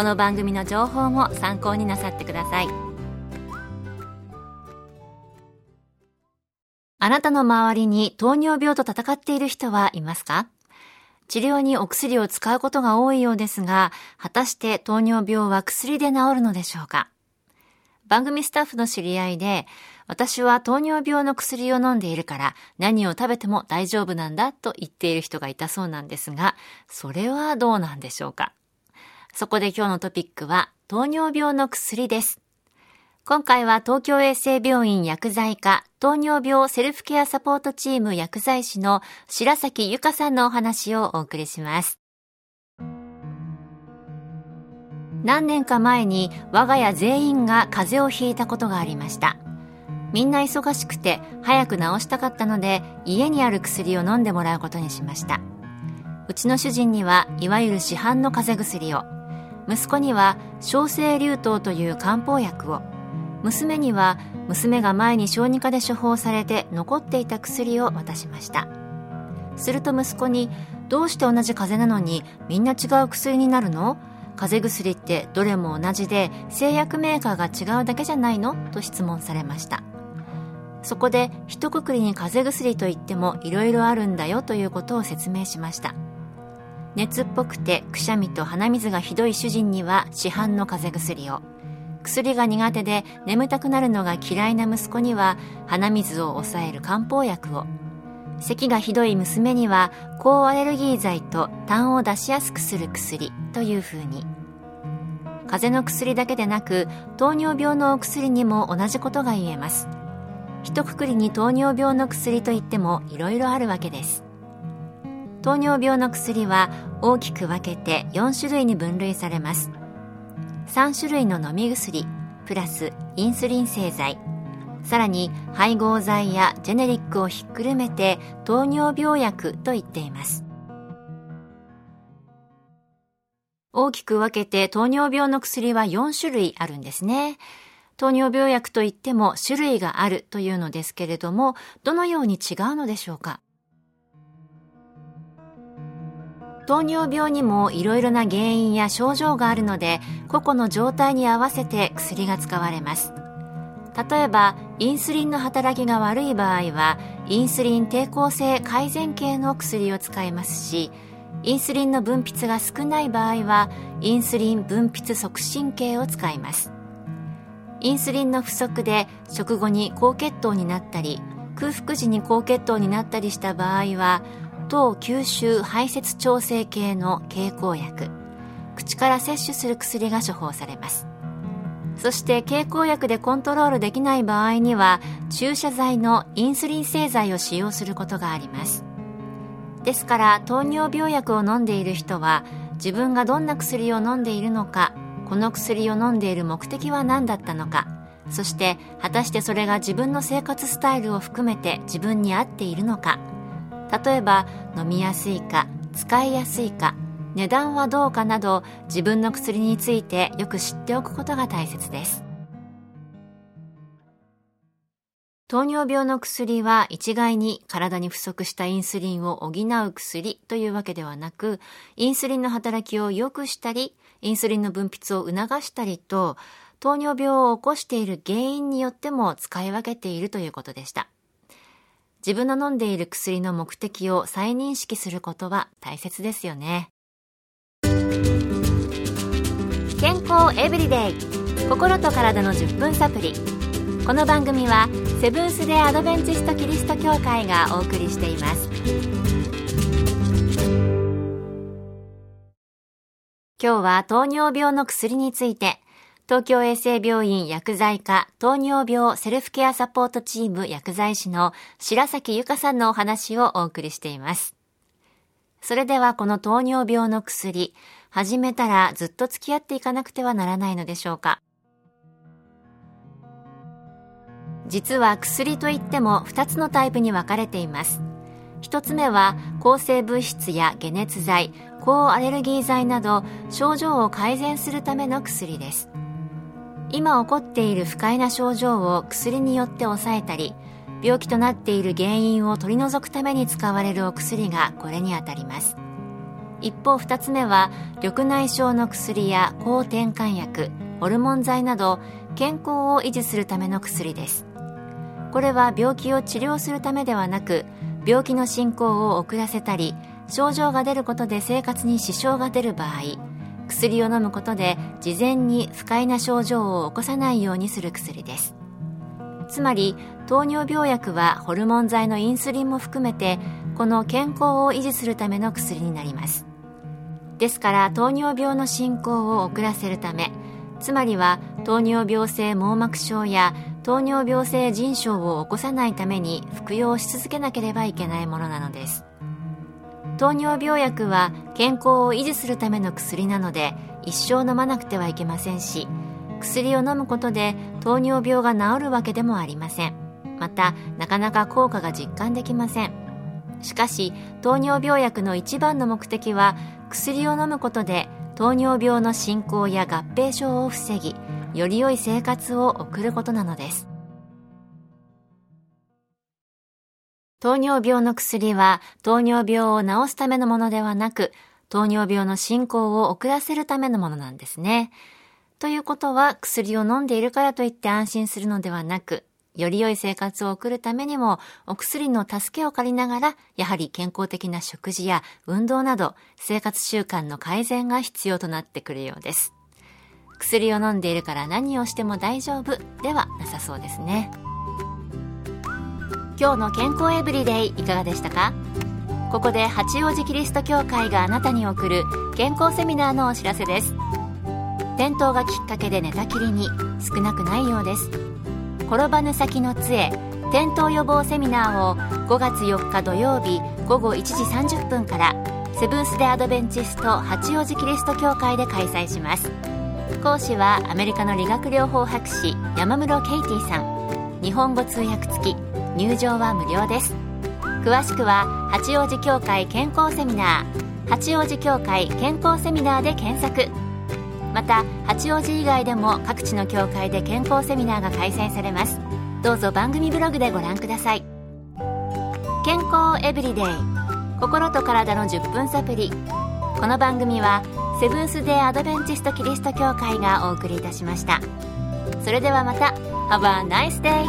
この番組の情報も参考になさってください。あなたの周りに糖尿病と戦っている人はいますか？治療にお薬を使うことが多いようですが、果たして糖尿病は薬で治るのでしょうか？番組スタッフの知り合いで、私は糖尿病の薬を飲んでいるから何を食べても大丈夫なんだと言っている人がいたそうなんですが、それはどうなんでしょうか？そこで今日のトピックは糖尿病の薬です。今回は東京衛生病院薬剤科糖尿病セルフケアサポートチーム薬剤師の白崎由香さんのお話をお送りします。何年か前に我が家全員が風邪をひいたことがありました。みんな忙しくて早く治したかったので家にある薬を飲んでもらうことにしましたうちの主人にはいわゆる市販の風邪薬を息子には小生流湯という漢方薬を。娘には娘が前に小児科で処方されて残っていた薬を渡しました。すると息子にどうして同じ風邪なのにみんな違う薬になるの？風邪薬ってどれも同じで製薬メーカーが違うだけじゃないの？と質問されました。そこで一括りに風邪薬といってもいろいろあるんだよということを説明しました。熱っぽくてくしゃみと鼻水がひどい主人には市販の風邪薬を。薬が苦手で眠たくなるのが嫌いな息子には鼻水を抑える漢方薬を。咳がひどい娘には抗アレルギー剤と痰を出しやすくする薬というふうに。風邪の薬だけでなく糖尿病のお薬にも同じことが言えます。一括りに糖尿病の薬といってもいろいろあるわけです。糖尿病の薬は大きく分けて4種類に分類されます。3種類の飲み薬プラスインスリン製剤。さらに配合剤やジェネリックをひっくるめて糖尿病薬と言っています。大きく分けて糖尿病の薬は4種類あるんですね。糖尿病薬といっても種類があるというのですけれども、どのように違うのでしょうか？糖尿病にもいろいろな原因や症状があるので、個々の状態に合わせて薬が使われます。例えば、インスリンの働きが悪い場合は、インスリン抵抗性改善系の薬を使いますし、インスリンの分泌が少ない場合は、インスリン分泌促進系を使います。インスリンの不足で食後に高血糖になったり空腹時に高血糖になったりした場合は糖吸収排泄調整系の経口薬。口から摂取する薬が処方されます。そして経口薬でコントロールできない場合には注射剤のインスリン製剤を使用することがあります。ですから糖尿病薬を飲んでいる人は自分がどんな薬を飲んでいるのかこの薬を飲んでいる目的は何だったのかそして果たしてそれが自分の生活スタイルを含めて自分に合っているのか例えば飲みやすいか使いやすいか値段はどうかなど自分の薬についてよく知っておくことが大切です糖尿病の薬は一概に体に不足したインスリンを補う薬というわけではなく、インスリンの働きを良くしたり、インスリンの分泌を促したりと、糖尿病を起こしている原因によっても使い分けているということでした。自分の飲んでいる薬の目的を再認識することは大切ですよね。健康エブリデイ。心と体の10分サプリ。この番組はセブンス・デ・アドベンチスト・キリスト教会がお送りしています。今日は糖尿病の薬について東京衛生病院薬剤科糖尿病セルフケアサポートチーム薬剤師の白崎由香さんのお話をお送りしています。それではこの糖尿病の薬始めたらずっと付き合っていかなくてはならないのでしょうか。実は薬といっても2つのタイプに分かれています。1つ目は抗生物質や解熱剤抗アレルギー剤など症状を改善するための薬です。今起こっている不快な症状を薬によって抑えたり病気となっている原因を取り除くために使われるお薬がこれにあたります。一方2つ目は緑内障の薬や抗転換薬ホルモン剤など健康を維持するための薬です。これは病気を治療するためではなく病気の進行を遅らせたり症状が出ることで生活に支障が出る場合薬を飲むことで事前に不快な症状を起こさないようにする薬です。つまり糖尿病薬はホルモン剤のインスリンも含めてこの健康を維持するための薬になります。ですから糖尿病の進行を遅らせるためつまりは糖尿病性網膜症や糖尿病性腎症を起こさないために服用し続けなければいけないものなのです。糖尿病薬は健康を維持するための薬なので一生飲まなくてはいけませんし薬を飲むことで糖尿病が治るわけでもありません。またなかなか効果が実感できません。しかし糖尿病薬の一番の目的は薬を飲むことで糖尿病の進行や合併症を防ぎより良い生活を送ることなのです。糖尿病の薬は糖尿病を治すためのものではなく糖尿病の進行を遅らせるためのものなんですね。ということは薬を飲んでいるからといって安心するのではなくより良い生活を送るためにもお薬の助けを借りながらやはり健康的な食事や運動など生活習慣の改善が必要となってくるようです。薬を飲んでいるから何をしても大丈夫ではなさそうですね今日の健康エブリデイいかがでしたか？ここで八王子キリスト教会があなたに送る健康セミナーのお知らせです。転倒がきっかけで寝たきりに少なくないようです。転ばぬ先の杖転倒予防セミナーを5月4日土曜日午後1時30分からセブンス・デ・アドベンチスト八王子キリスト教会で開催します。講師はアメリカの理学療法博士山室ケイティさん。日本語通訳付き。入場は無料です。詳しくは八王子協会健康セミナー。八王子協会健康セミナーで検索。また八王子以外でも各地の協会で健康セミナーが開催されます。どうぞ番組ブログでご覧ください。健康エブリデイ。心と体の10分サプリこの番組はセブンス・デー・アドベンチスト・キリスト教会がお送りいたしました。それではまた。Have a nice day!